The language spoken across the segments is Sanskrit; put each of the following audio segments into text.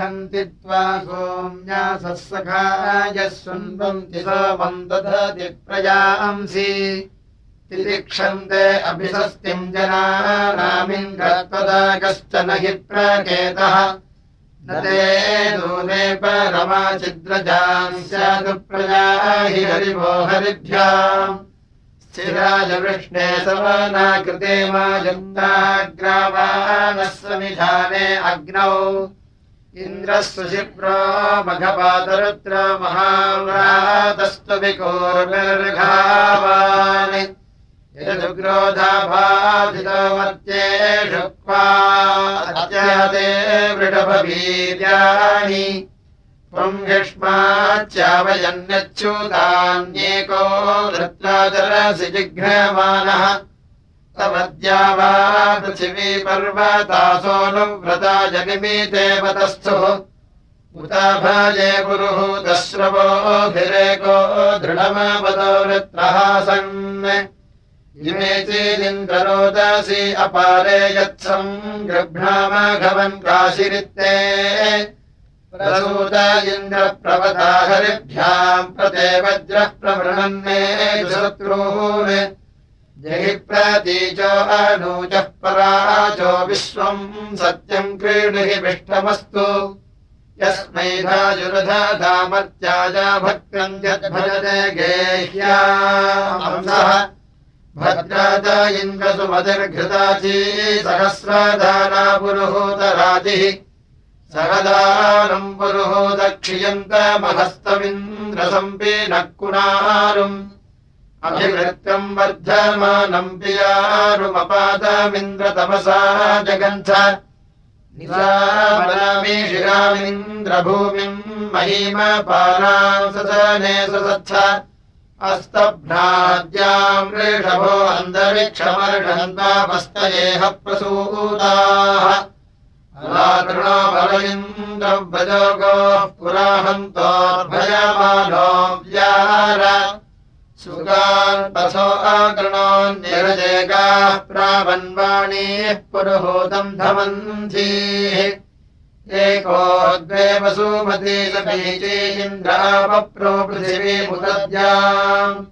तितिक्षन्ति त्वा सखायः सुन्वन्ति सोमम् दधति प्रजांसि। तितिक्षन्ते अभिषस्तिम् जनानामिन्द्रत्वदा कश्चन हि प्रकेतः। न ते दूने परमाचिद्रजाम् स्यादु प्रजा हि हरिवो हरिभ्याम्। स्थिराय वृष्णे समानाकृते मा जन्ताग्रावाणः समिधाने अग्नौ इन्द्रः सुशिप्रो मघपातरुत्र यदुग्रोधाभाधितो मत्येषु क्वा अत्यादे वृषभवीर्याणि त्वम् युष्माच्चावयन्यच्छूतान्येको वृत्राचरसि जिघ्रमाणः तवद्या वा पृथिवी पर्वतासोऽनुव्रता जनिमीते वतस्थुः उता भाजे पुरुहूतश्रवोऽभिरेको दृढमापदो वृत्रः सन् इमे चेदिन्द्ररोदसि अपारे यत्सम् गृह्णामाघवन् काशिरित्ते प्रसूत इन्द्रप्रवता हरिभ्याम् प्रते वज्रः प्रवृणन्मे शत्रून् जहि प्रतीचो अनूजः पराचो विश्वम् सत्यम् क्रीणुहि विष्टमस्तु। यस्मै धाजुरधामत्याजा भक्तम् यद्भजते गेह्यासः भद्रात इन्द्रसुमतिर्घृताची सहस्रधारा पुरुहूतराजिः सहदानम् पुरुहूतक्षियन्तमहस्तमिन्द्रसम्पीनः कुणारुम् अभिवृत्तम् वर्धमानम् पियारुमपादमिन्द्रतमसा जगन्थ। निसामरामि शिरामिन्द्रभूमिम् महीमपाराम् सदने ससत्थ अस्तभ्राद्याम् वृषभो अन्तरिक्षमर्षन्तापस्तयेह प्रसूताः। बलयिन्द्रव्रजोगोः पुराहन्तोर्भयमानो व्यार सुगान्तसो अगृणोन्निरजेगाः प्रावन्वाणीः पुरुहूतम् धमन्धीः। एको द्वे वसुमती समीची इन्द्रावप्रो पृथिवीमुदद्याम्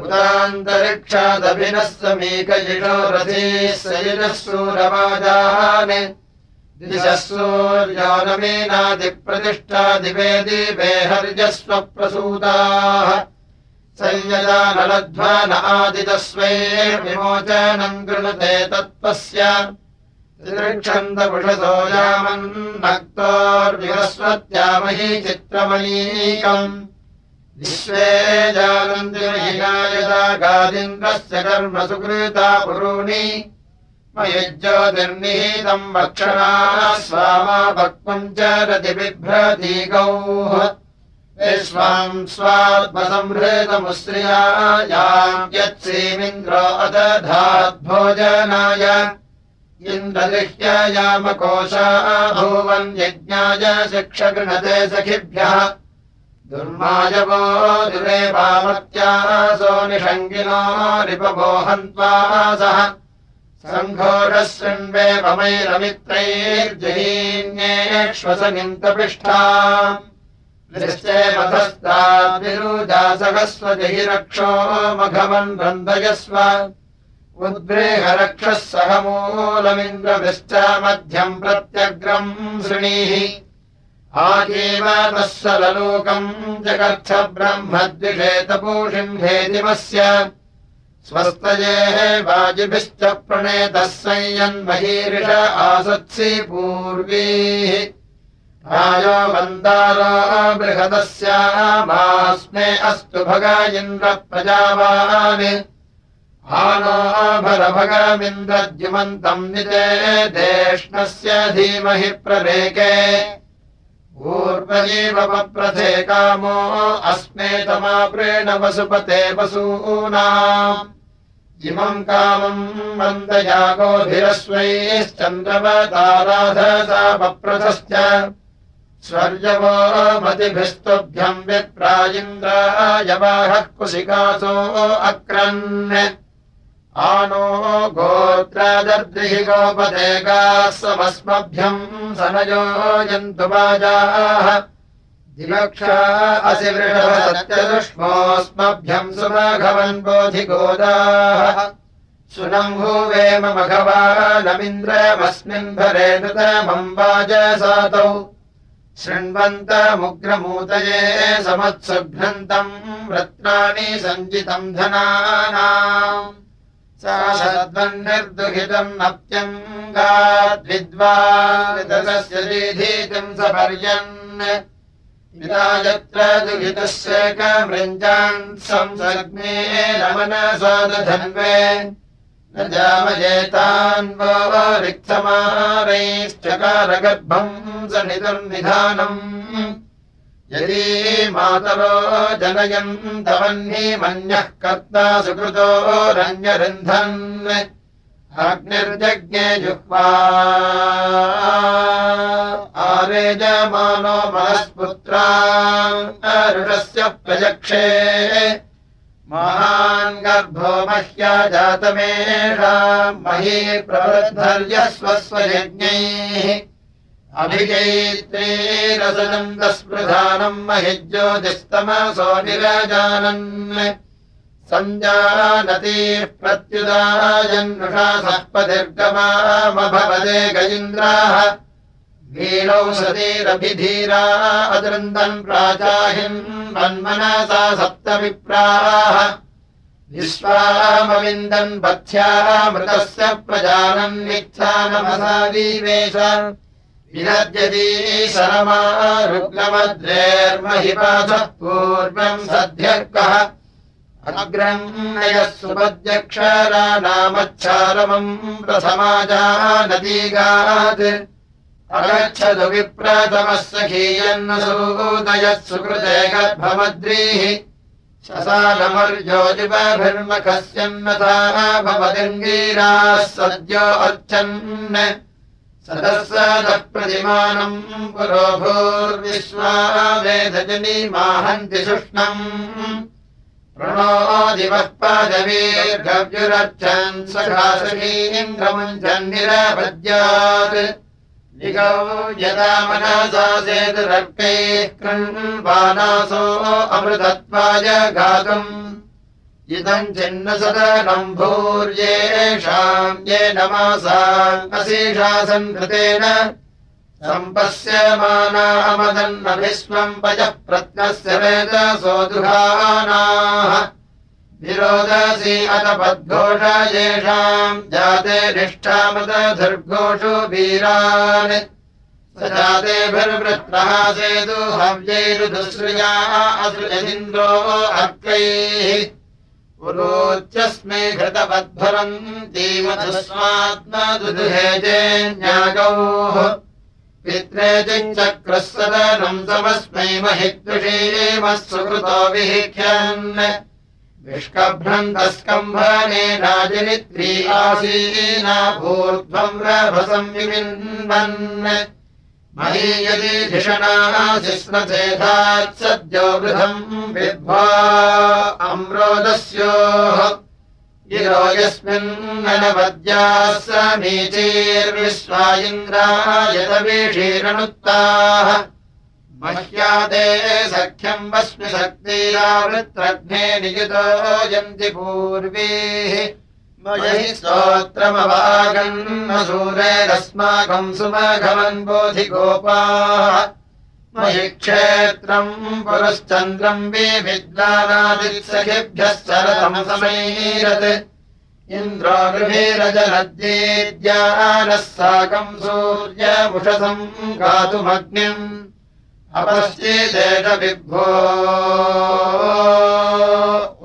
उदान्तरिक्षादभिनः समीकयिषो रथीः सयुजः सूरवाजान्। दिशः सूर्यो नमीनादिप्रतिष्ठा दिवे दिवे हर्यस्वप्रसूताः संयजानलध्वन आदितस्वैर्विमोचनम् गृणुते तत्त्वस्य। ऋक्षन्दपुषसो यामन्नक्तोर्विहस्वत्यामही चित्रमयीकम्। विश्वे जानन्दिमहिना यदा गादिन्द्रस्य कर्म सुकृता पुरूणि। मयुज्योतिर्निहितम् वक्षणा स्वामा भक्त्वम् च रतिबिभ्रती गौः विश्वाम् स्वात्मसंहृतमुश्रियायाम् यत्सीमिन्द्रो अदधाद्भोजनाय। इन्द्रगृह्ययामकोशा भूवन् यज्ञाय शिक्षगृणते सखिभ्यः। दुर्मायवो दुरेवामत्यासो निषङ्गिनो रिपवोहन्त्वा सः। सङ्घोषः शृण्वे ममैरमित्रैर्जहीन्येष्वसनिन्तपृष्ठा दृष्टे मधस्ताद्विरुजासहस्वजहि रक्षो मघवन् रन्दयस्व उद्रेहरक्षः सह मूलमिन्द्रभिश्च मध्यम् प्रत्यग्रम् शृणीः आजीवतः सललोकम् जगर्थ ब्रह्मद्विषेतपूषिम् हेतिमस्य स्वस्तयेः वाजिभिश्च प्रणेतः संयन्महीरिष आसत्सि पूर्वीः रायो मन्दारो बृहदस्यामास्मे अस्तु भग इन्द्रप्रजावान्। आनो भरभगमिन्द्रद्युमन्तम् निते देष्णस्य धीमहि प्रवेके। पूर्वजीवपप्रथे कामो अस्मे तमाप्रेण वसुपते वसूनाम्। इमम् कामम् मन्दयागोभिरस्वैश्चन्द्रवताराधसा पप्रथश्च स्वर्यवो मतिभिस्तुभ्यम् विप्रायिन्द्रायवाहः कुशिकासो अक्रन्। आनो गो गोत्रादर्द्रिहि गोपदेगाः समस्मभ्यम् सनयो यन्तु वाजाः। दिवक्षा असि वृषभसत्यदुष्मोऽस्मभ्यम् सुमघवन् बोधिगोदाः। सुनम्भूवेम मघवानमिन्द्रमस्मिन् भरे नृतमम् वाजसातौ शृण्वन्तमुग्रमूतये समत्सुघ्नन्तम् रत्नानि सञ्चितम् धनानाम्। निर्दुहितम् अप्यङ्गाद्विद्वास्य दीधीतिम् सपर्यन् पिता यत्र दुहितस्येकमृञ्जान् संसग्ने रमनसादधन्वे जामजेतान्वो रिक्तमारैश्चकारगर्भम् स निदुर्निधानम्। यदि मातरो जनयन्तवह्निमन्यः कर्ता सुकृतो रञ्जरुन्धन् अग्निर्जज्ञे जुह्वा। आरेजमानो मनस्पुत्रा ऋषस्य प्रजक्षे महान् गर्भो मह्या जातमेषाम् मही प्रवृद्धर्यस्वस्वयज्ञैः अभिजैत्रीरसनन्दस्पृधानम् महि ज्योतिस्तमसो निरजानन् सञ्जानतीः प्रत्युदायन्नुषा सर्पदीर्गमामभवदे गजीन्द्राः वीणौ सतीरभिधीरा अदृन्दन् प्राचाहिन् मन्मनसा सप्तविप्राः। विश्वामविन्दन् पथ्यामृतस्य प्रजानन् निच्छानमसावीवेश विनद्यती शरमा रुग्नमद्रेर्महिपाथः पूर्वम् सद्यः कः अग्रन्नयः सुपद्यक्षरानामच्छारमम् प्रथमाजानदीगात् अगच्छतु विप्रथमः सखीयन्न सूदयः सुकृते गर्भमद्रीः शसानमर्योजिपभिर्मखस्यन्नथा भवदिङ्गीराः सद्यो अर्चन् सदस्सदप्रतिमानम् पुरोभूर्विश्वा वेदजनीमाहन्ति शुष्णम् प्रणो दिवः पादवीर्गव्युरर्चन् सखासमीन्द्रमुञ्चन्निरभज्यात् यदा मनसा सेतुरर्कैः कृण्वानासो अमृतत्वाय गातुम् इदम् चिन्नसदनम् भूर्येषाम् ये नमासाम् अशेषासन् कृतेन। सम्पश्यमानामदन्नभिस्वम् पयः प्रत्नस्य वेदसो दुहानाः विरोदसि अतपद्घोष येषाम् जाते निष्ठामदधुर्घोषु वीरान्। स जातेभिर्वृत्रः सेतु हव्यैरुदुश्रिया असृजदिन्द्रो अर्कैः। पुरोच्यस्मै घृतवद्भरन्तीमधुस्वात्मदुहेजेन्यागौः पित्रे चक्रः सदनम् समस्मै महित्विषीमः सुकृतो विहिख्यन् विष्कभ्रन्तस्कम्भनेनाजनित्री आसीना भूर्ध्वम् रभसम् विविन्वन् मही यदि धिषणासिस्मथेधात् सद्यो वृथम् विद्वा अम्रोदस्योः। गिरो यस्मिन्ननवद्याः समीचीर्विश्वा इन्द्रायतवीषीरनुत्ताः मह्यादे सख्यम् वस्मि शक्तिरावृत्रघ्ने नियुतो यन्ति पूर्वीः। मयि स्तोत्रमवागन् सूरेरस्माकम् सुमघवन् बोधिगोपाः। मयि क्षेत्रम् पुरश्चन्द्रम् विद्वानादित्सखिभ्यः शरतम् समैरत्। इन्द्रो गृभीरजनद्येद्यानः साकम् सूर्यमुषसम् गातुमग्निम् अपश्चेदेशविभ्भो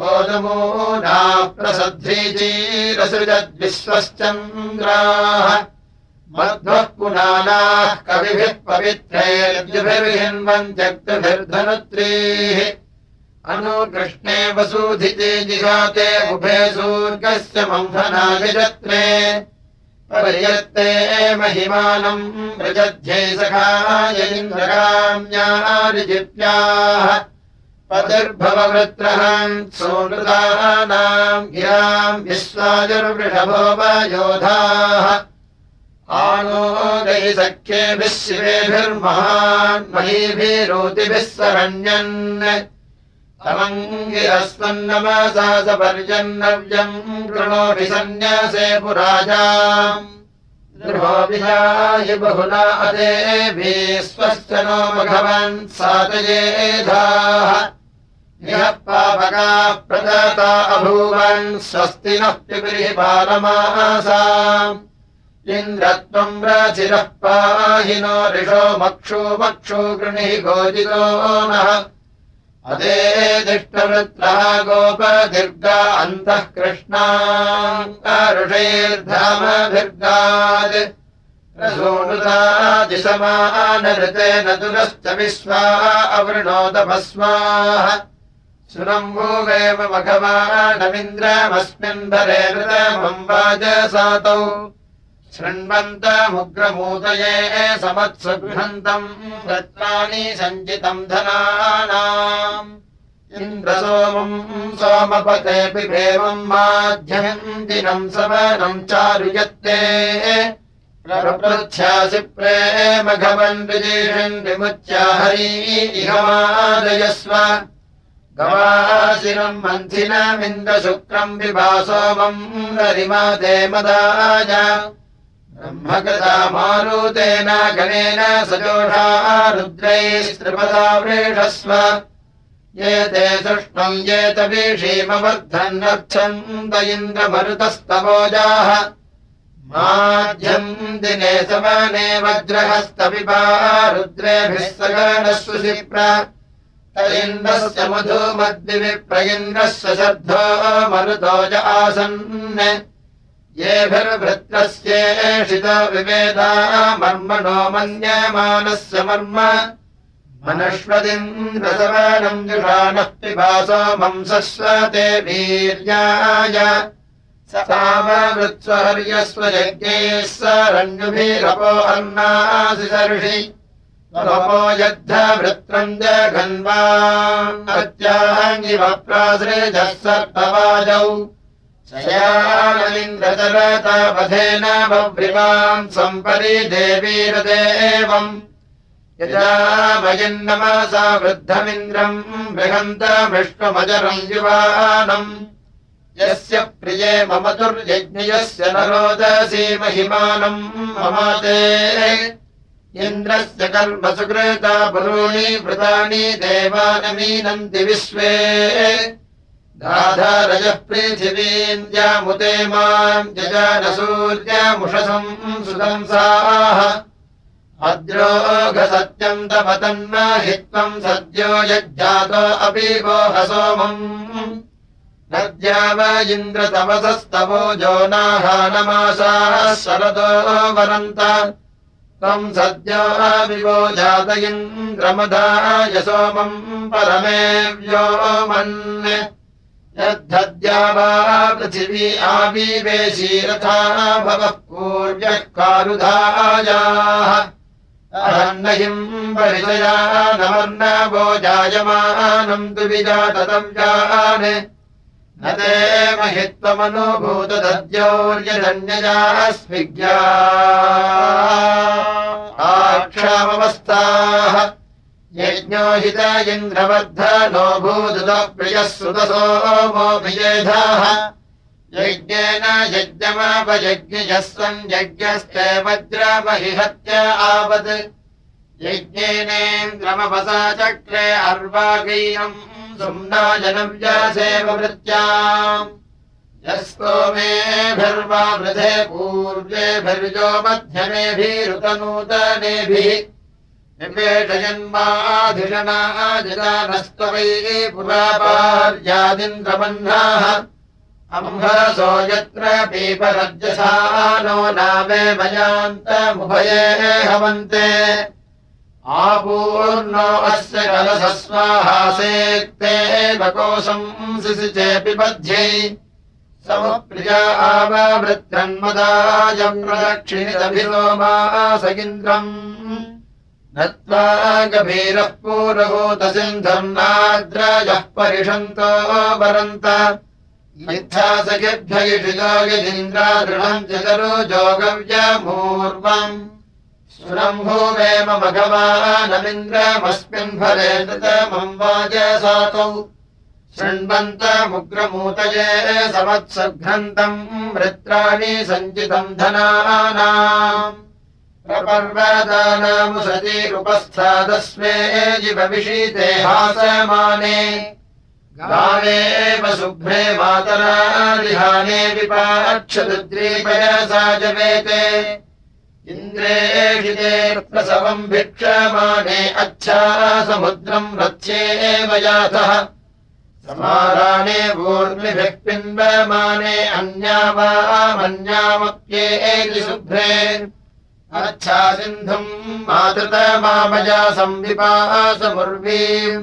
ओदमूना प्रसध्रीचीरसृजद्विश्वश्चन्द्राः मध्वः पुनानाः कविभिः पवित्रैर्युभिर्हिन्वन् त्यक्तभिर्धनुत्रीः अनुकृष्णे वसूधिते जिघाते उभे सूर्गस्य मन्थनाभिजत्रे पर्यत्ते महिमानम् व्रजध्ये सखाय इन्द्रकाम्यारिजिप्याः पतिर्भववृत्रहम् सोनृतानाम् गिराम् विश्वाजुर्वृषभोपयोधाः आनोदै सख्येभिः शिवेभिर्महान् महीभिरोतिभिः सरण्यन् तमङ्गिरस्वन्नमसा स पर्यन्नव्यम् कृणोभि सन्न्यासे पुराजा। हि बहुना अदेवी स्वश्च नो मघवन् सातयेधाः यः पावका प्रदाता अभूवन् स्वस्ति नः पिबृहि बालमासा इन्द्रत्वम् रचिरः पाहि नो ऋषो मक्षो मक्षो गृणिः गोजितो नः अदे दिष्टवृत्रः अन्तः कृष्णा ऋषैर्धामभिर्गात् दिशमानऋतेन दुरश्च विश्वा अवृणोदभस्वाः सुरम्भूवेव मघवानमिन्द्रमस्मिन् भरे ऋतमम् वाजसातौ शृण्वन्तमुग्रमूदये समत्सगृहन्तम् रत्नानि सञ्चितम् धनानाम्। इन्द्रसोमम् सोमपतेऽपि भेवम् माध्यम् दिनम् समनम् चारुयत्ते प्रपृच्छासि प्रेमघवन् विजीषन् विमुच्या हरी इहमादयस्व गवाशिरम् मन्थिनमिन्द्रशुक्रम् विभासोमम् नरिमा देमदाय ब्रह्मकृता मारुतेन गणेन सजोषा रुद्रैस्त्रिपदा वृषस्व। ये ते सुष्णम् ये तवीषीमवर्धन्नच्छन्द इन्द्रमरुतस्तवोजाः। माध्यम् दिने समाने वज्रहस्तपिबा रुद्रेभिः सगणः इन्द्रस्य मधुमद्विप्र इन्द्रस्य श्रद्धो मरुतोज आसन् येभिर्भृत्रस्येषितो विवेदा मर्मणो मन्यमानस्य मर्म। मनश्वदिन्द्रसमानम् जुषानः पिभासो मंसस्वते वीर्याय। सामवृत्स्वहर्यस्व यज्ञैः सरण्युभिरपो अन्नासि सर्षि। रपो यद्धवृत्रम् जघन्वा अत्याङ्गिवप्रासृजः सर्पवाजौ शयानलिन्द्रचरतापथेन बभ्रिवाम् सम्परि देवीरदेवम् यजा वयन्नमसा वृद्धमिन्द्रम् बृहन्तमिष्टमजरम् युवानम्। यस्य प्रिये मम दुर्यज्ञयस्य न रोदसी महिमानम् ममाते। इन्द्रस्य कर्म सुकृता पुरूणि वृतानि देवानमीनन्ति विश्वे धाधारजः पृथिवीन्द्यामुते माम् जजानसूर्यमुषसम् सुदंसाः अद्रोघसत्यम् तपतन्न हि त्वम् सद्यो यज्जातो अपि गोहसोमम्। नद्याव इन्द्रतपसस्तवो जो नाहानमासाः शरदो वरन्त। त्वम् सद्यो विवो जात इन्द्रमधाय सोमम् परमे व्योमन् यद्धद्या वा पृथिवी आविवेशीरथा भवः पूर्व्यः कारुधायाः। अहन्नहिम् परिचया नमर्नवो जायमानम् तु विजातव्यान् न ते महित्वमनुभूतदद्यौर्यधन्यजास्मिज्ञा आक्षामवस्थाः यज्ञो हित इन्द्रवर्धनो भूदुतः प्रियः सुतसोमोऽभियेधाः यज्ञेन यज्ञमापयज्ञयः सम् यज्ञस्ते वज्रमहिहत्य आवत्। यज्ञेनेन्द्रमपसा चक्रे अर्वागीयम् सुम्नाजनव्यासेव वृत्त्याम् यस्तो मेभिर्वा वृधे पूर्वेभिर्यो मध्यमेभिरुतनूतनेभिः निपेषयन्माधिषणाजिदानस्त्ववै पुरापार्यादिन्द्रबह्नाः अम्भसो यत्र पीपरज्यसा नो नामे मयान्तमुभये हवन्ते। आपूर्णो अस्य कलसस्वाहासेत्ते वकोशम् शिशि चेऽपि बध्यै। समुप्रिया आववृत्रन्मदायम् प्रदक्षिणितभिलो मास इन्द्रम् नत्वा गभीरः पूरभूतसिन्धर्नाद्राजः परिषन्तो वरन्त मिथ्यासखिभ्यगिषिजोगिन्द्रादृढम् चतरो जोगव्यमूर्वम्। सुरम्भूवेम भगवानमिन्द्रमस्मिन् फले नृतमम् वाजसातौ शृण्वन्तमुग्रमूतये समत्सघ्नन्तम् वृत्राणि सञ्चितम् धनानाम् प्रपर्वदानामुसतीरुपस्थादस्मे जिभविषीते हासमाने। गावेव शुभ्रे मातरादिहाने विपाक्षदुद्रीपयसा जवेते। इन्द्रेषिते प्रसवम् भिक्षमाणे अच्छा समुद्रम् रथ्येव यातः समाराणे भूर्मिभिः पिन्वमाने अन्या वामन्यामप्येति शुभ्रे अच्छा सिन्धुम् मातृतमामजा संविपासमुर्वीम्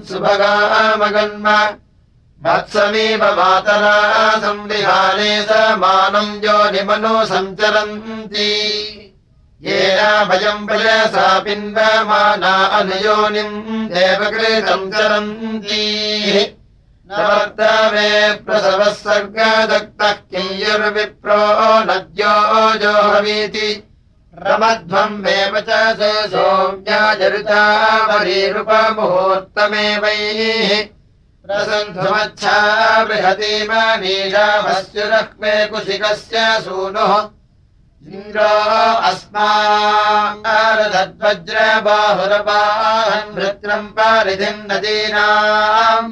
सुभगामगन्म वत्समीव मातरा संविहाने समानम् योनिमनो सञ्चरन्ति येन भयम् प्रयसा पिन्वमाना अनुयोनिम् देवकृतम् चरन्ति नवर्तवे प्रसवः सर्गदक्तः किञ्युर्विप्रो नद्यो जोहवीति रमध्वम् वेव च स सोम्याजरुतावरीरुपमुहूर्तमेवैः प्रसन्धुमच्छा बृहतीमनीषामस्युरह्वे कुशिकस्य सूनुः इन्द्रो अस्मारदध्वज्रबाहुरपाहन् भृत्रम् पारिधिम् नदीनाम्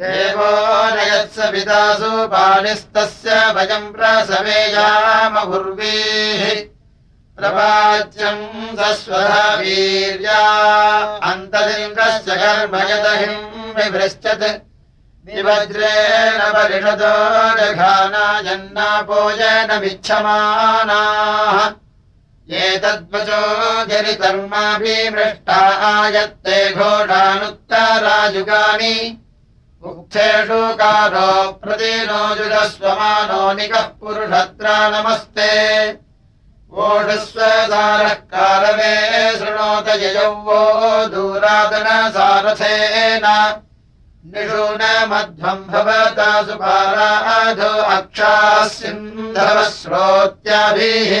देवो नयत्स पितासु पाणिस्तस्य भजम् प्रसवेयामभुर्वीः प्रवाच्यम् सस्वधा वीर्या। अन्तरिन्द्रस्य कर्मयदहिम् विभृश्चत् विवज्रेण परिषदो जघानायन्नापोजनमिच्छमानाः एतद्वचो जरितर्माभिमृष्टा आयत्ते घोषानुत्तराजुगानि। उक्थेषु कारो प्रतिनोजुरस्वमानो निकः पुरुषत्रा नमस्ते वोढस्वदारकारवे शृणोत ययौ वो दूरादन सारथेन। निषून मध्वम् भवता सुपाराधो अक्षासिन्धव श्रोत्याभिः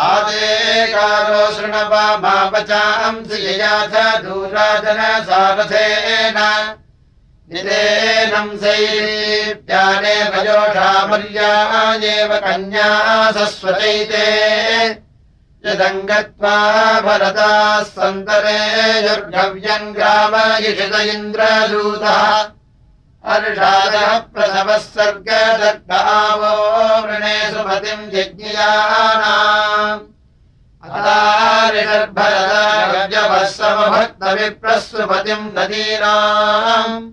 आदेकारो शृणवामापचांसि ययाथ दूरादन सारथेन। सैप्याने भजोषामर्यायेव कन्या सस्वचैते। यदङ्गत्वा भरताः सन्तरे युर्गव्यम् ग्रामयिषित इन्द्रदूतः। अर्षादः प्रसवः सर्गदग्धावो वृणे सुमतिम् यज्ञयानाम्। अतारिषर्भरदागव्यवः समभक्तविप्रसुपतिम् नदीनाम्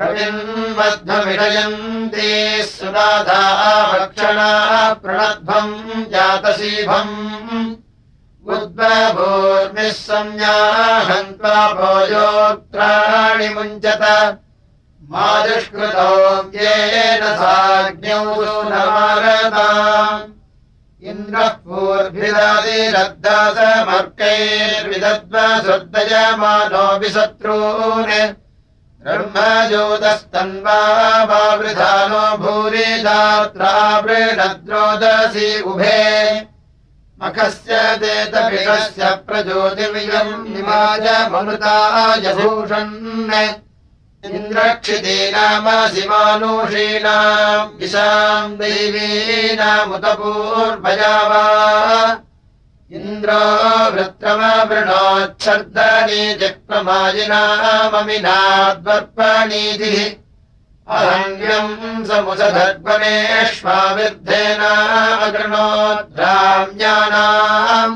प्रविन्मध्वमिषयन्ती सुनाथा भक्षणा प्रणध्वम् जातसीभम् उद्बभूर्मिः संज्ञाहन्त्वा भोजोक्त्राणि मुञ्चत। मा दुष्कृतो येन साज्ञौ सुनमारता। इन्द्रः पूर्भिदादिरद्दासमर्कैर्विदद्वसुर्दयमानोऽपि शत्रून् ब्रह्मज्योतस्तन्वावृधानो भूरि दात्रावृणद्रोदसी उभे। मखस्य देतभिषस्य प्रज्योतिमियम् निमाजमनुताय भूषन् इन्द्रक्षितीनामसिमानुषीणाम् विशाम् दैवीनामुतपूर्वया वा इन्द्रो जक्प्रमाजिनाममिनाद्वर्पणीतिः अरण्यम् समुसधर्पणेष्वाविद्धेनागृणोद्राम्यानाम्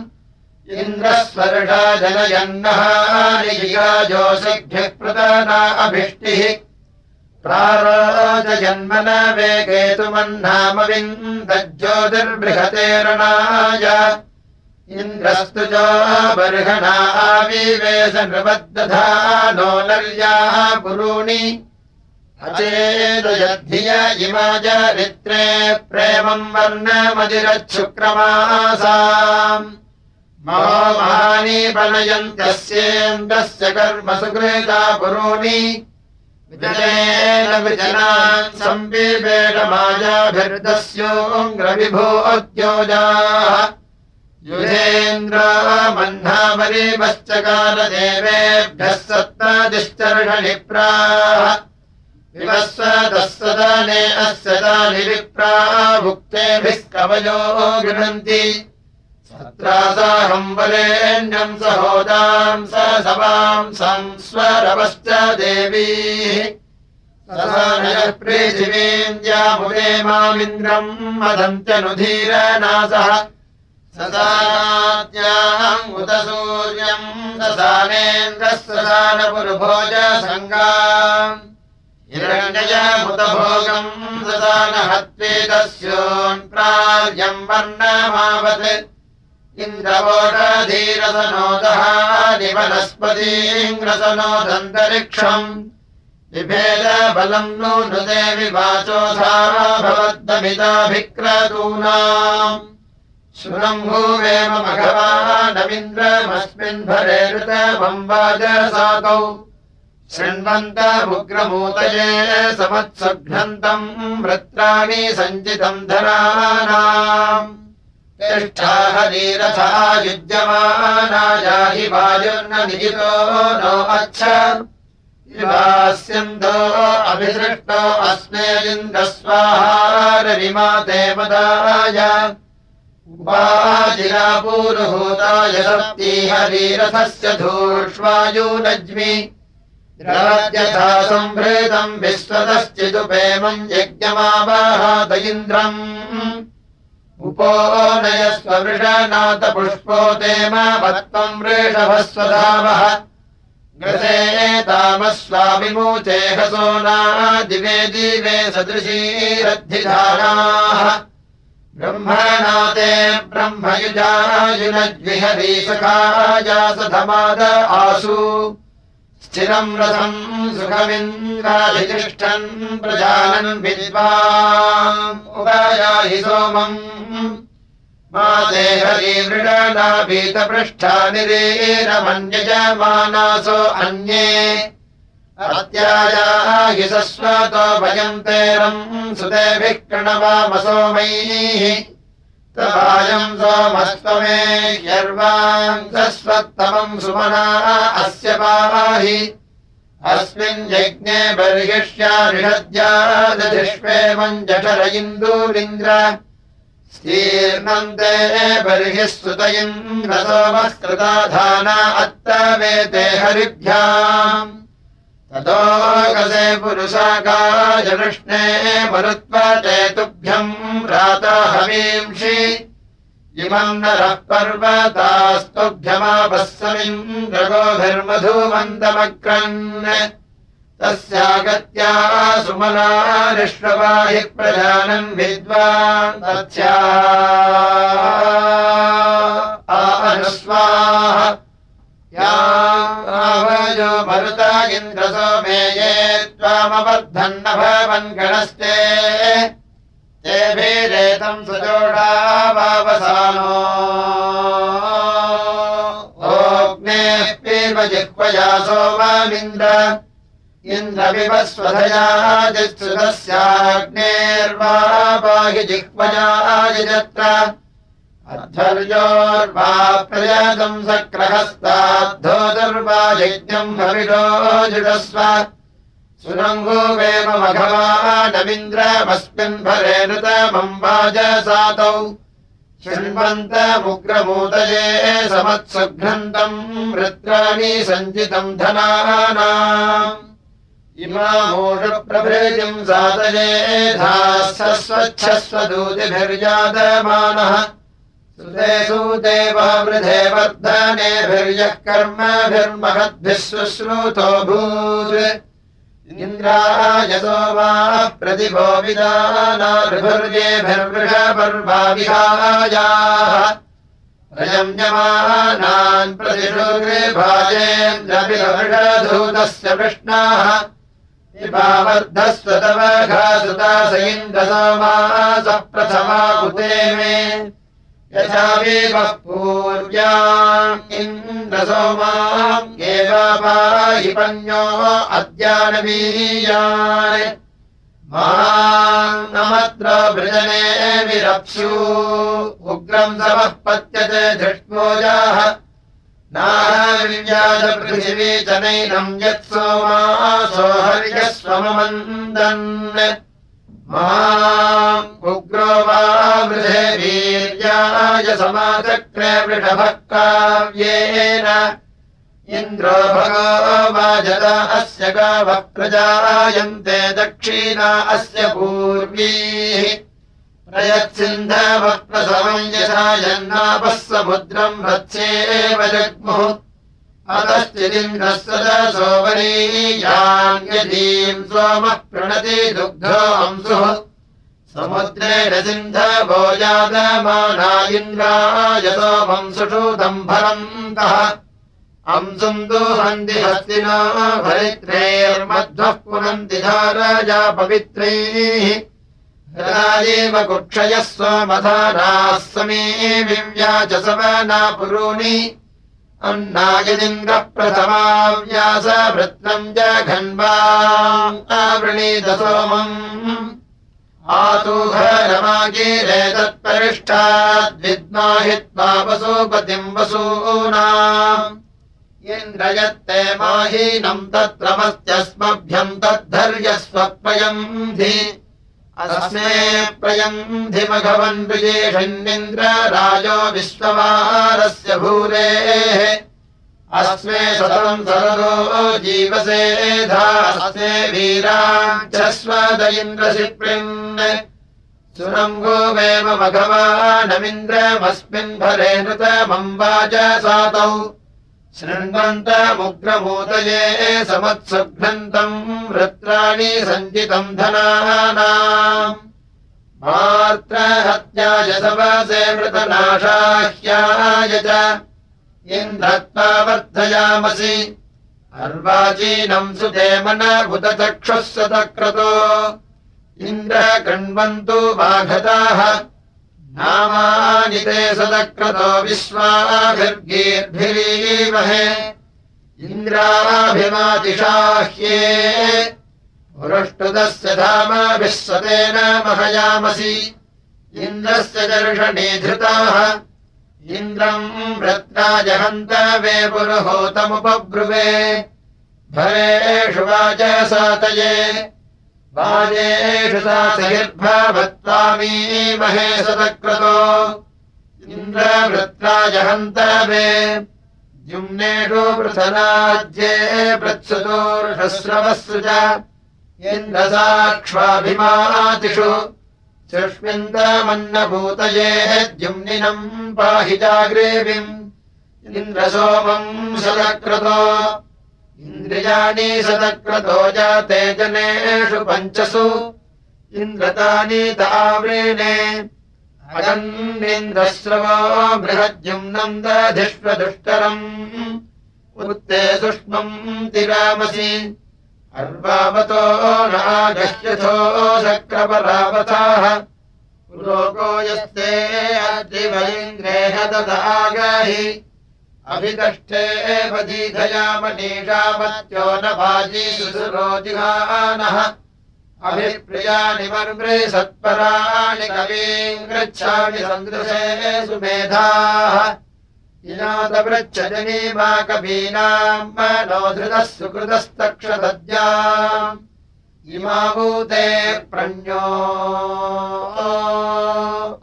इन्द्रस्वर्षा जनयन्नहारियोषिभ्यः प्रदाना अभिष्टिः प्रारोचयन्मन वेगेतुमह्नामविन्दज्योतिर्बृहतेरणाय इन्द्रस्तु च बर्हणा आविवेश नृपद्दधा नो नर्याः पुरूणि अचेदयद्धिय इमा चरित्रे प्रेमम् वर्णमदिरच्छुक्रमासाम् महानि बनयन्त्यस्येन्द्रस्य कर्म विजनान् संविवेडमायाभिर्दस्योऽङ्ग्रविभो अद्योजाः युधेन्द्र मह्नामरीपश्चकारदेवेभ्यः सत्तादिश्चर्षणिप्राः। विवस्वतः सदाने अस्य तानि विप्राः भुक्तेभिः कवयो गृह्णन्ति। सत्रासाहम् वरेण्यम् सहोदाम् स सवाम् संस्वरवश्च देवीः। पृथिवीम् द्यामुदे मामिन्द्रम् मदन्त्यनुधीरनासः सदाद्याम् उत सूर्यम् सदानेन्द्रस्वदानपुरुभोज सङ्गा हिरण्यमुतभोगम् सदानहत्वेदस्योन्प्रार्यम् वर्णमावत्। इन्द्रवोषधीरसनोदः निवनस्पतीङ्ग्रसनोदन्तरिक्षम् बिभेदबलम् नु नृदेवि वाचोधा भवद्दमिताभिक्रतूनाम् शृणम्भूवेम भगवानमिन्द्रमस्मिन् भरे ऋतमम्बाजसातौ शृण्वन्तमुग्रमूतये समत्सुघ्नन्तम् वृत्राणि सञ्चितम् धरानाम् तिष्ठा हरीरथा युज्यमानायाहि वायुर्न निजितो नो अच्छ। इवास्यन्तो अभिसृष्टो अस्मेलिन्द्रस्वाहारविमाते मदाय उपाजिरापूरुभूताय सप्ती हरीरथस्य धूष्वायूनज्मि द्रवद्यथा सम्भृतम् विश्वतश्चिदुपेमम् यज्ञमावाहात इन्द्रम् उपो नयस्व वृषनाथपुष्पोतेम वत्त्वम् वृषभस्वधावः। गते तामस्वामिमूचे हसोना दिवे दिवे सदृशीरद्धिधाराः ब्रह्मणाते ब्रह्मयुजायुनज्विहरीसखायासधमाद आसु। स्थिरम् रथम् सुखमिन्द्राधितिष्ठन् प्रजानन् विद्वा उपायाहि सोमम्। मा देहरी मृगनाभीतपृष्ठा निरीरमन्यजमानासो अन्ये अत्यायाहि सस्वतो भयन्तेरम् सुतेभिः कृणवामसोमैः तवायम् सोमस्त्वमे ह्यर्वाम् सस्वत्तमम् सुमना अस्य पाहि अस्मिन् यज्ञे बर्हिष्यारिषद्यादधिष्वेमम् जठर इन्दूरिन्द्र स्तीर्णन्ते बर्हिः सुत इन्द्रसोमः कृताधाना अत्तवेते हरिभ्याम् ततोगसे पुरुषाकायकृष्णे मरुत्वते तुभ्यम् राताहवींषि इमम् नरः पर्वतास्तुभ्यमापःसमिन्द्रगोभिर्मधुमन्तमक्रन् तस्यागत्या सुमनारिष्ववाहि प्रजानन् विद्वान् तस्या अनुस्वाः यावयो मरुता इन्द्रसोमेये त्वामवर्धन्न भवन् गणस्ते। तेभिरेतम् सुजोडा वावसानो। ओग्नेः पीर्वजिह्वया सोमामिन्द्र। इन्द्रविवस्वधया जित्सुतस्याग्नेर्वा पाहि जिह्वया यजत्र अध्वर्योर्वा प्रयातम् सक्रहस्ताद्धो दुर्वा यज्ञम् हविडो जुडस्व सुरङ्गोवेम मघवानमिन्द्रमस्मिन् भरे नृतमम् वाजसातौ शृण्वन्तमुग्रमूतये समत्सुघ्नन्तम् वृत्राणि सञ्चितम् धनानाम्। इमामूषप्रभृतिम् सादये धास्वच्छस्वदूतिभिर्जातमानः सुते सुदेवा वर्धनेभिर्यः कर्मभिर्महद्भिः शुश्रुतोऽभूत् इन्द्रायसो वा प्रतिभो विदानाभिर्जेभिर्वृषपर्वाविहायाः रजम्यमानान् प्रतिषुगृभाजेन्द्रभिरवृषधूतस्य कृष्णाः विभावर्धस्व तव घासुता स इन्द्रसोमास प्रथमा कुते मे यथावेवः पूर्व्या इन्द्रसोमाम् एव पाहि पन्योः अद्यानवीयान् महामत्र वृजने विरप्स्यू। उग्रम् समः पत्यते धृष्मोजाः नारविव्याजपृथिवी च नैनम् यत्सोमासोहर्यस्वमन्दन् उग्रो वा वृधे वीर्याय समाचक्रे वृषभः काव्येन इन्द्रो भगो वाजदा अस्य गावः प्रजायन्ते दक्षिणा अस्य पूर्वीः प्रयत्सिन्धवः प्रसवम् यथा यन्नापः समुद्रम् रथ्येव जग्मुः सदसोपरीयान्यदीम् सोमः प्रणति दुग्धो अंसुः समुद्रेण इन्द्राय सोमम् सुषूतम् फलन्तः अंसुम् दुहन्ति हस्तिनो भरित्रैर्मध्वः पुनन्ति धाराजा पवित्रैः। एव कुक्षयः स्वमधानाः समे विव्याच सवना पुरूणि अन्नायदिन्द्रः प्रथमाव्यास वृत्तम् च घन्वावृणीत सोमम् आतूहरमागीरे तत्परिष्ठाद्विद्माहित्वा वसूपतिम् वसूना इन्द्रयत्ते माहीनम् तत्रमस्त्यस्मभ्यम् तद्धर्यस्वप्रयम् धि अस्मे प्रयन्धिमघवन् विजेषन्निन्द्र राजो विश्ववारस्य भूरेः। अस्मे सतम् सररो जीवसेधास्मे वीराक्षस्वद इन्द्रशिप्रिन् सुरङ्गोवेव मघवानमिन्द्रमस्मिन् फले नृतमम्बाच सातौ शृण्वन्तमुग्रमूतये समत्सुघ्नन्तम् वृत्राणि सञ्चितम् धनानाम् मात्रहत्याय सवसे मृतनाशाह्याय च इन्द्रत्वा वर्धयामसि अर्वाचीनम् सुदेमनभुतचक्षुः सतक्रतो इन्द्र कृण्वन्तु बाघताः नामानि ते सदक्रतो विश्वाभिर्गीर्भिरीमहे इन्द्राभिमातिशाह्ये। पुरुष्टुतस्य धामाभिः महयामसि। इन्द्रस्य दर्शने धृताः। इन्द्रम् व्रत्राजहन्त वे पुरुहोतमुपब्रुवे। भरेषु वाच सातये वाजेषु सा सहिर्भवत्वामीमहे सदक्रतो इन्द्रवृत्राजहन्तवे जुम्नेषु पृथराज्ये प्रत्सुतोर्षस्रवस्सु च। इन्द्रसाक्ष्वाभिमातिषु सुष्मिन्दमन्नभूतये द्युम्निनम् पाहि चाग्रेविम् इन्द्रसोमम् सदक्रतो इन्द्रियाणि सदक्रतो जाते जनेषु पञ्चसु। इन्द्रतानि ताव्रेणे अजन्निन्द्रस्रवो बृहद्युम्नम् दधिष्वदुष्टरम् उत्ते सुष्मम् तिरामसि। अर्वावतो नागह्यथो शक्रपरावथाः। लोको यस्ते अद्रिवलिङ्ग्रेह ददागहि अभिकष्ठे एव दीधयामनीषामत्यो न वाजी सुरोजिहानः अभिप्रियाणि मर्मृ सत्पराणि कवीम् गच्छामि सन्दृशे सुमेधाः। इनादपृच्छजनी मा कवीनाम् नो धृतः इमाभूते प्रणो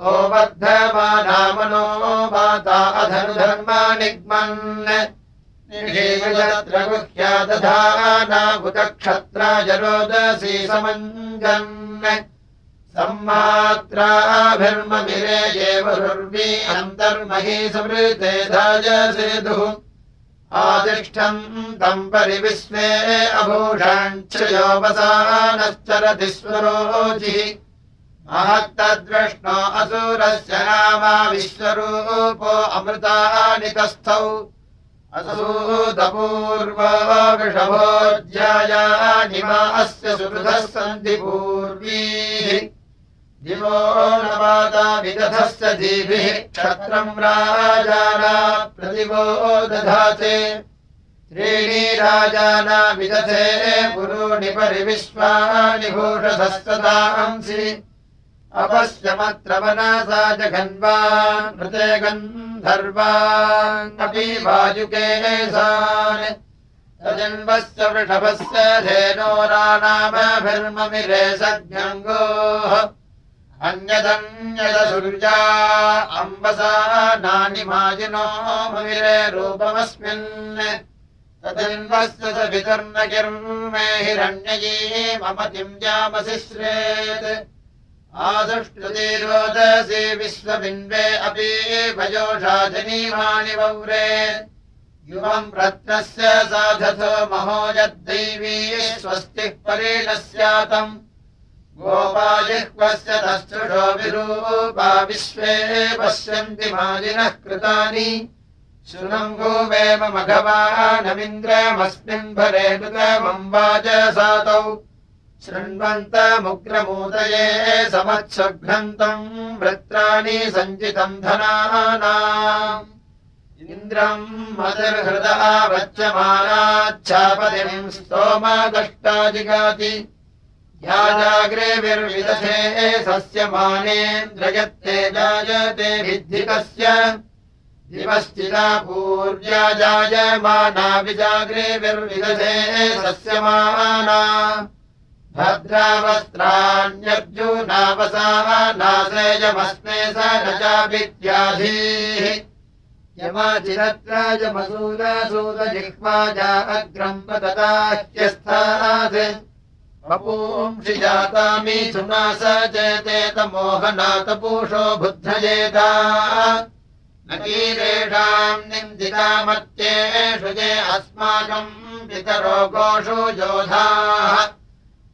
ओ वर्धमानामनो माता अधनुधर्मानिग्मन् निषेत्र गुह्या दधानाभुतक्षत्राजरोदसी समञ्जन् सम्मात्राभिर्ममिरे एवरुर्वी अन्तर्मही समृते धाजसेतुः आतिष्ठम् तम् परिविश्वे अभूषाञ्छयोपसानश्चरति स्वरोचिः। महत्तद्विष्णो असुरस्य नामा विश्वरूपो अमृतानि तस्थौ असूतपूर्वा विषभोज्यायानि मा अस्य सुहृदः सन्ति पूर्वीः दिवो नवाता विदधस्य दीभिः क्षत्रम् राजाना प्रतिवो दधाते। त्रीणि राजाना विदधे गुरूणि परिविश्वानि भूषधस्तदांसि अपश्यमत्र मनसा जघन्वा मृते गन्धर्वापि वायुकेशान् सजन्वस्य वृषभस्य धेनोरानामभिर्ममिरे सज्ञङ्गोः अन्यदन्यदसुर्या अम्बसा नानि माजिनो ममिरे रूपमस्मिन्। तजन्वस्य स किर्मे हिरण्ययी मम किम् जामसि श्रेत्। आसुष्टुति रोदसी विश्वबिन्वे अपि भयोषा जनीमानि वौरे युवम् रत्नस्य साधथो महो यद्दैवी स्वस्तिः परेण स्यातम् गोपाजिह्वस्य तस्तुषो विरूपा विश्वे पश्यन्ति मालिनः कृतानि। शृणम् गोवेम मघवानमिन्द्रमस्मिन् भरे कृतमम्बाज सातौ। शृण्वन्तमुग्रमूदये समत्सघ्नन्तम् वृत्राणि सञ्चितम् धनानाम्। इन्द्रम् मतिर्हृदा वच्यमानाच्छापतिम् स्तोमादष्टाजिगाति याजाग्रेभिर्विदधे सस्यमानेन्द्रयत्ते जायते भिद्धिकस्य दिवश्चिता पूर्व्या जायमाना विजाग्रेभिर्विदधे सस्यमाना। भद्रावस्त्राण्यर्जुनावसाः नासेयमस्मे स न चाभित्याधीः। यमाचिरत्रायमसूरसूदजिह्वाजा अग्रम् वदताह्यस्थात् वपूंषि जातामीथुना स चेतेतमोहनातपूषो बुद्धयेता न कीरेषाम् निन्दितामत्येषु ये अस्माकम् पितरो गोषु योधाः।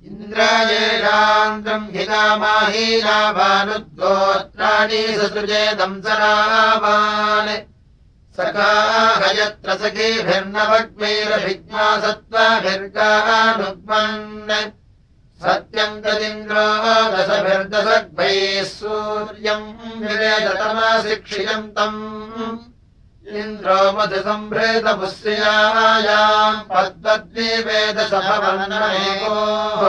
इन्द्रायेषान्द्रम् हितामाहीनाभानुद्गोत्राणि ससृजे दंसरावान् सखाहयत्र सखीभिर्नवग्मैरभिज्ञा सत्त्वाभिर्गानुग्मन् सत्यम् तदिन्द्रो दशभिर्दशग्भैः सूर्यम् विवेदतमाशिक्षियन्तम् इन्द्रो मधुसम्भृतमुस्यायाम् पद्मद्विवेदसभवन्नमेकोः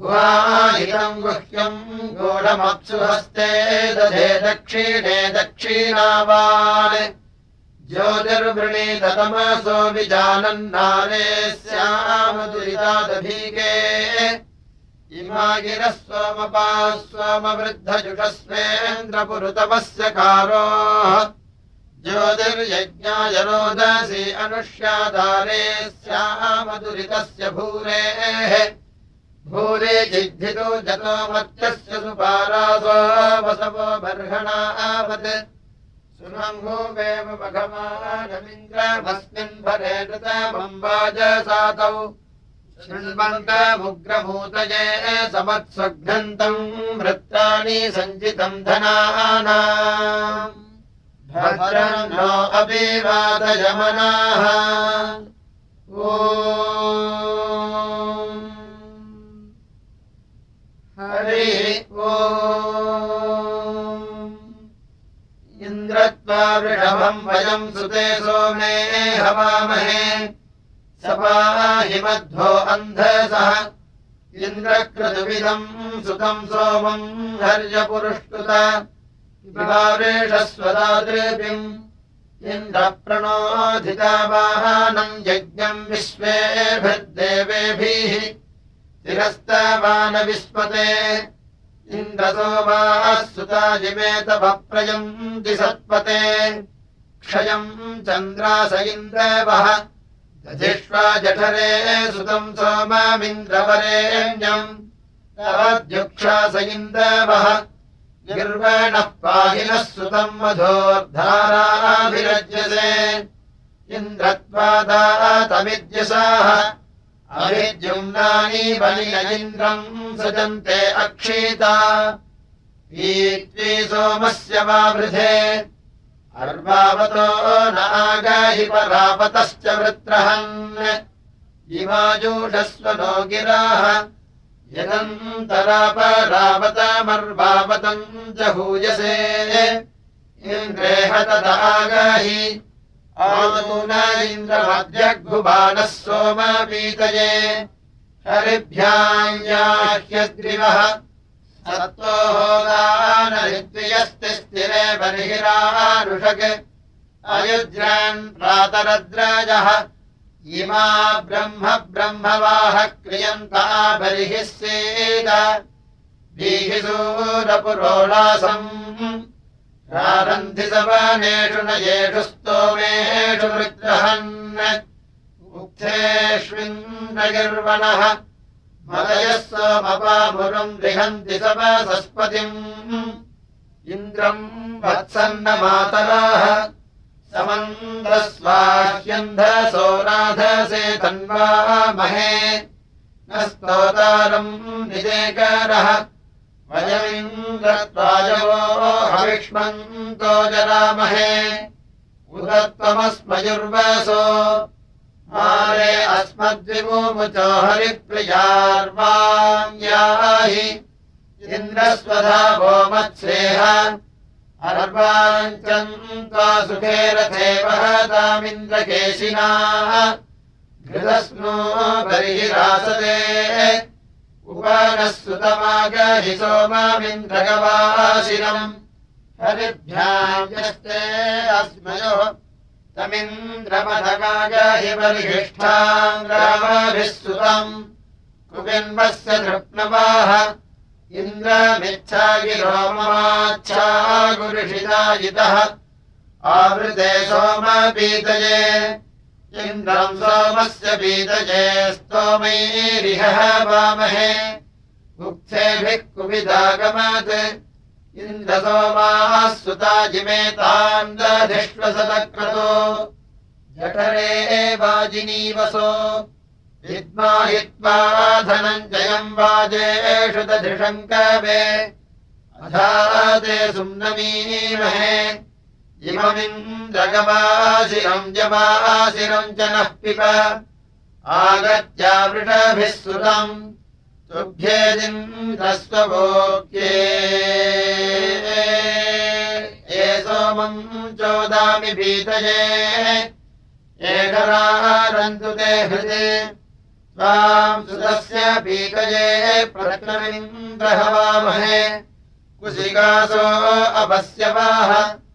गुहाहितम् गुह्यम् गूढमप्सुहस्ते दधे दक्षिणे दक्षिणावान् ज्योतिर्वृणीततमसो विजानन्नारे स्यामदुरितादभीके इमा गिरः सोमपा सोमवृद्धजुषस्वेन्द्रपुरुतमस्य कारोः। ज्योतिर्यज्ञाय रोदसी अनुष्यादारे स्यामदुरितस्य भूरेः। भूरे जिद्धितो जतो मत्यस्य सुपारासो वसवो बर्हणावत् सुनम्भूवेव मघमानमिन्द्रमस्मिन् भरे कृतमम्बाज सातौ। शृण्वन्तमुग्रभूतये समत्स्वघ्नन्तम् वृत्तानि सञ्चितम् धनानाम्। भद्रम् नो अभिवादयमनाः। ओ हरि ओ वृषभम् वयम् सुते सोमे हवामहे। सपाहिमध्वो अन्धसः इन्द्रकृतुविदम् सुतम् सोमम् हर्यपुरुष्टुत। विभावेशस्वदादृपिम् इन्द्रप्रणोधितावाहानम् यज्ञम् विश्वेभिर्देवेभिः तिरस्तवानविस्मते इन्द्रसोमाः सुता जिमेतभप्रयम् दिसत्पते क्षयम् चन्द्रास इन्द्रवः। दधिष्वा जठरे सुतम् सोमामिन्द्रवरेण्यम्। तवद्युक्षास इन्द्रवः। निर्वणः पाहिनः सुतम् मधोर्धाराभिरज्यसे। इन्द्रत्वादातमिद्यसाः अभिद्युम्नानि बलिन इन्द्रम् सजन्ते अक्षीता। पीत्वी सोमस्य वा वृधे। अर्वावतो नागाहि परापतश्च वृत्रहन्। इमाजूषस्व नो गिराः यदन्तरापरावतमर्वावतम् च हूयसे इन्द्रेह तदागाहि इन्द्रमध्यग्भुबाणः सोमपीतये। हरिभ्याह्यग्रिवः सत्त्वोदानरिद्वियस्ति स्थिरे बर्हिरानुषक्। अयुज्रान् प्रातरद्राजः। इमा ब्रह्म ब्रह्मवाह क्रियन्ता बर्हिः सीद। दीहिसूरपुरोलासम् सवनेषु न येषु स्तोमेषु विग्रहन् मुक्तेष्विन्द्रगिर्वणः मलयः सोमपामुरम् गृहन्ति सपसस्पतिम्। इन्द्रम् वत्सन्नमातराः समन्द्रस्वाह्यन्धसो राधसे तन्वामहे न स्तोतारम् निदेकरः वयमिन्द्रत्वाजवो हविष्मन्तो जरामहे उदत्तमस्मयुर्वसो। मारे अस्मद्विमुचो हरिप्रियार्वाङ्याहि इन्द्रस्वधा वो मत्स्रेह अर्वाञ्चम् त्वा सुखे रथे वहतामिन्द्रकेशिनाः। घृतस्नो बर्हिरासदे उपनः सुतमागहि सोमामिन्द्रगवासिनम्। हरिभ्याजस्ते अस्मयो तमिन्द्रमधकागहि बर्हिष्ठाङ्गाभिः सुतम् कुपिन्वस्य धृप्नवाः इन्द्रमिच्छागिरोममाच्छा गुरुषिदायितः आवृते सोमपीतये इन्द्रम् सोमस्य पीतये स्तोमैरिहः वामहे। मुक्तेभिः कुपिदागमत् इन्द्रसोमाः सुताजिमेताम् दधिष्वसदक्रतो। जठरे वाजिनीवसो। विद्मा हित्वा धनञ्जयम् वाजेषु दधिषम् कवे अधाते सुम्नमीमहे इममिन्द्रगवासिरम् जवासिरम् च नः पिब। आगत्यावृषभिः सुतम्। तुभ्येदिन्द्रस्वभोक्ये ये सोमम् चोदामि भीतये। एकरारन्तु ते हृदे। त्वाम् सुतस्य पीकये प्रत्नमिन्द्रहवामहे कुशिकासो अपश्यवाः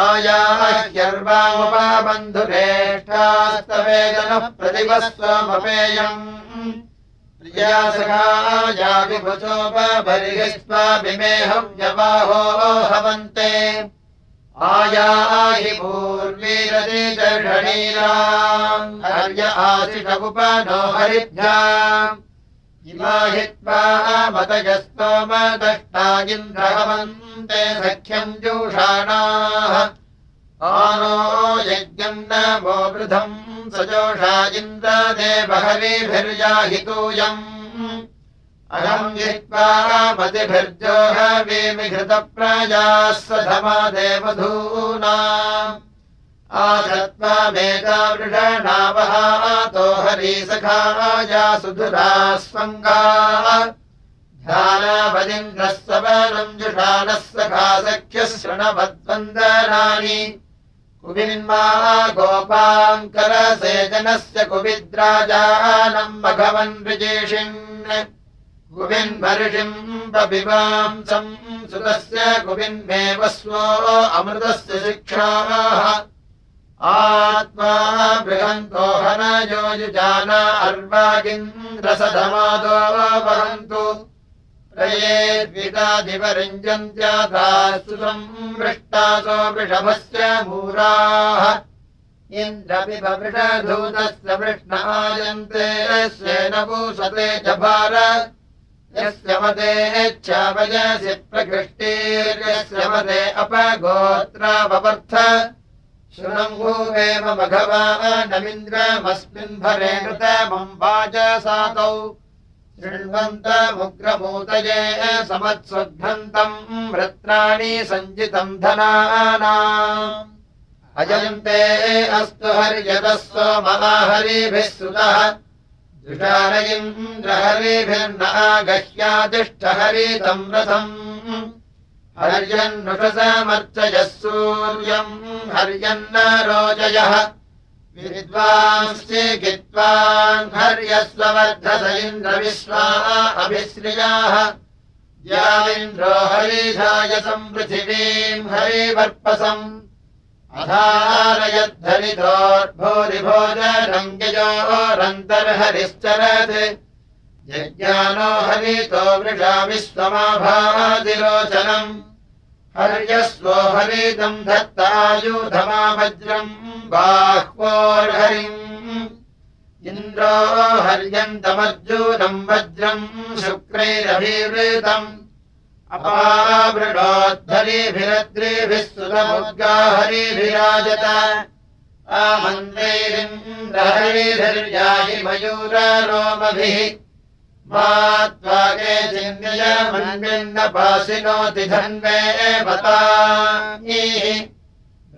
आयाह्यर्वामुपाबन्धुरेष्ठास्तवेदनः प्रतिवस्त्वमपेयम् प्रियासखायाविभुचोपबर्हिस्त्वाभिमेहव्यवाहो हवन्ते। आयाहि पूर्वीरति षणीराम् हर्य आशिषमुपनो हरिभ्या इमा हित्वा मतयस्तोमदष्टा इन्द्रहवन्ते सख्यम् जोषाणाः। आनो यज्ञम् न वो वृथम् सजोषा इन्द्रदेवहरिभिर्याहितूयम्। अहम् जित्वा मतिभिर्जोहवीमिघृतप्रजाः सधमा देवधूना आचत्वामेका वृषणावहातो हरीसखाया सुधुरा स्वङ्गा। ध्यानावदिन्द्रः सबलम् जुषानः सखा सख्यः शृणवद्वन्दनानि। कुविन्मा गोपाङ्करसेजनस्य कुविद्राजानम् मघवन् विजेषिन् कुविन्मर्षिम् बपिवांसम् सुतस्य कुविन्मेव स्वो अमृतस्य शिक्षाः आत्मा बृहन्तो हनयोजुजाना अर्वागिन्द्रसधमादो वहन्तु वृष्टासो वृषभस्य मूराः। इन्द्रपिबवृषधूतस्य वृष्णायन्ते स्वेन पूसते च भार। यस्य मतेच्छावयसि प्रकृष्टिर्यस्य मते अपगोत्रावपर्थ शृणङ्गूवेव मघवानमिन्द्रमस्मिन् भरे कृतमम् वाजसातौ शृण्वन्तमुग्रमूतये समत्स्वघ्नन्तम् वृत्राणि सञ्जितम् धनानाम्। अजन्ते अस्तु हर्यतः स्वमहाहरिभिः सुतः। गह्यातिष्ठहरितम् रथम् हर्यन्नुषसमर्चयः सूर्यम् हर्यन्न रोचयः विद्वांश्चिकित्वान् हर्यस्ववर्धस इन्द्रविश्वा अभिश्रियाः। यामिन्द्रो हरिधायसम् पृथिवीम् हरिवर्पसम्। अधारयद्धरितोर्भूरिभोजरङ्गयोरन्तर्हरिश्चरत् यज्ञानो हरितो वृषा विश्वमाभातिरोचनम् हर्यस्वो हरितम् धत्तायुधमा वज्रम् बाह्वोर्हरिम्। इन्द्रो हर्यन्तमर्जूनम् वज्रम् शुक्रैरभिवृतम्। अपावृणोद्धरिभिरद्रिभिः सुतमुद्गा हरिभिराजत आमन्त्रैरिन्द्रहरिधर्याहि मयूररोमभिः मा त्वागे चिन्यमन्विन्नपासिनोति धन्वे वता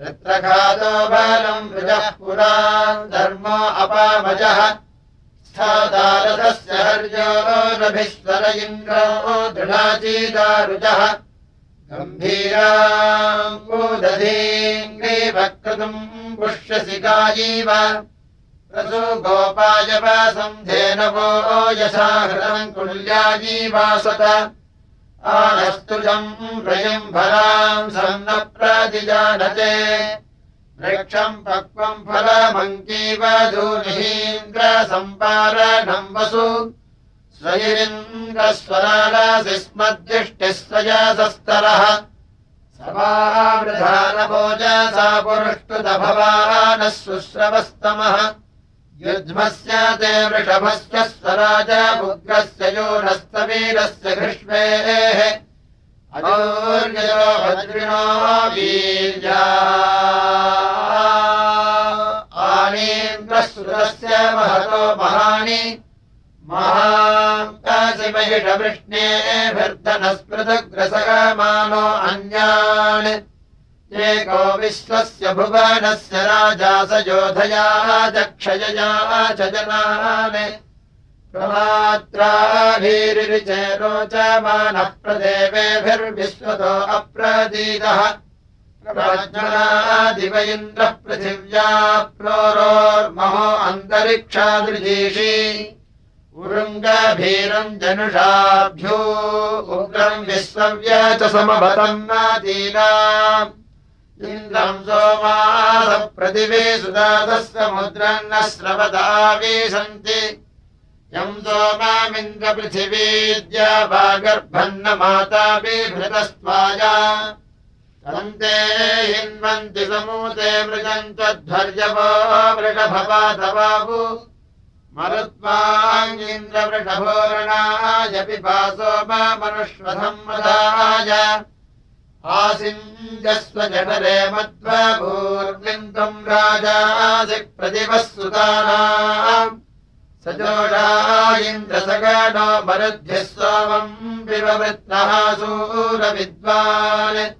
वृत्रघातो बालम् वृजः पुरा। धर्मो अपामजः। स्थादारथस्य हर्योरभिस्वर इन्द्रो दृढाचीदारुजः गम्भीराङ्गूदधीङ्ग्रीवक्रतुम् पुष्यसि गायीव प्रसु गोपायवसन्धेनवो यथा हृतम् कुल्यायीवासत आनस्तुजम् प्रयम् फलाम् सन्न प्रतिजानते। वृक्षम् पक्वम् फलमङ्कीवधूनिहीन्द्रसम्पारणम् वसु। स्वयिरिन्द्रस्वरालसि स्मद्दिष्टिः स्वजासस्तरः समावृधानभोजसा पुरुष्टुतभवानः शुश्रवस्तमः युध्मस्य ते वृषभस्य स्वराजमुग्रस्य योनस्तवीरस्य घृष्मेः अजोर्ययो भद्रिणो वीर्या। आनीन्द्रश्रुतस्य महतो महानि। महाकाशिमहिषवृष्णेभिर्धनस्पृतग्रसगमानो अन्यान् एको विश्वस्य भुवनस्य राजा स योधया चक्षयया च जनान्। प्रमात्राभिरिचे रोचमानः प्रदेवेभिर्विश्वतो अप्रदीतः प्रज्ञादिव इन्द्रः पृथिव्या प्रोरोर्महो अन्तरिक्षादृजीषि। उरुङ्गभीरम् जनुषाभ्यो उग्रम् विश्वव्या च समभतम् नादीना इन्द्रम् सोमासप्रतिवे सुदातस्य मुद्रम् न स्रवदा विशन्ति यम् सोमामिन्द्रपृथिवीद्या वा गर्भन्न माता बिभृतस्त्वाया तन्ते हिन्वन्ति समूते मृगम् त्वध्वर्यवो वृषभपातबाहु मरुत्वाङ्गीन्द्रवृषभोरणाय पिपासो मा मनुष्वधम् मदाय आसिञ्जस्व जठरे मध्वभूर्मिम् त्वम् राजासि प्रतिभः सुतानाम्। स जोषा इन्द्रसगणो मरुद्भिः विववृत्तः सूरविद्वान्।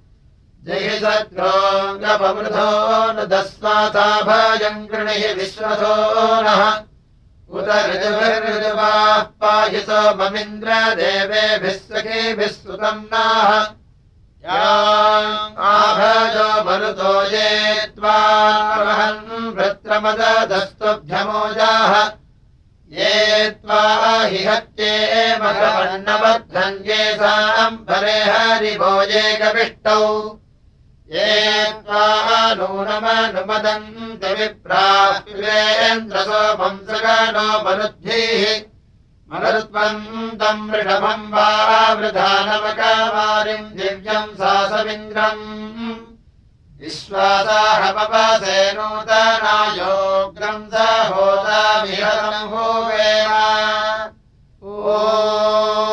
जहि सद्रोऽङ्गपमृधो न दस्माथा भयम् गृणिः विश्वथो नः। उत ऋजुभिर्ऋजुवाः पाहि सोममिन्द्रदेवेभिः सखीभिः सुतम् नाः आभजो मरुतो ये त्वाहन् वृत्रमदस्तुभ्यमोजाः ये त्वा हि हत्ये मघवन्नबद्धङ्गे साम्भरे हरिभोजे कविष्टौ ये त्वा नूनमनुमदन्ति विप्राप्युवेन्द्रसोमम् सगनो मरुद्भिः मरुत्वन्तम् वृषभम् वा वृधानवकावारिम् दिव्यम् सासविन्द्रम्। विश्वासा हसे नूतनायोग्रम् स होता मिहनुभूवे ओ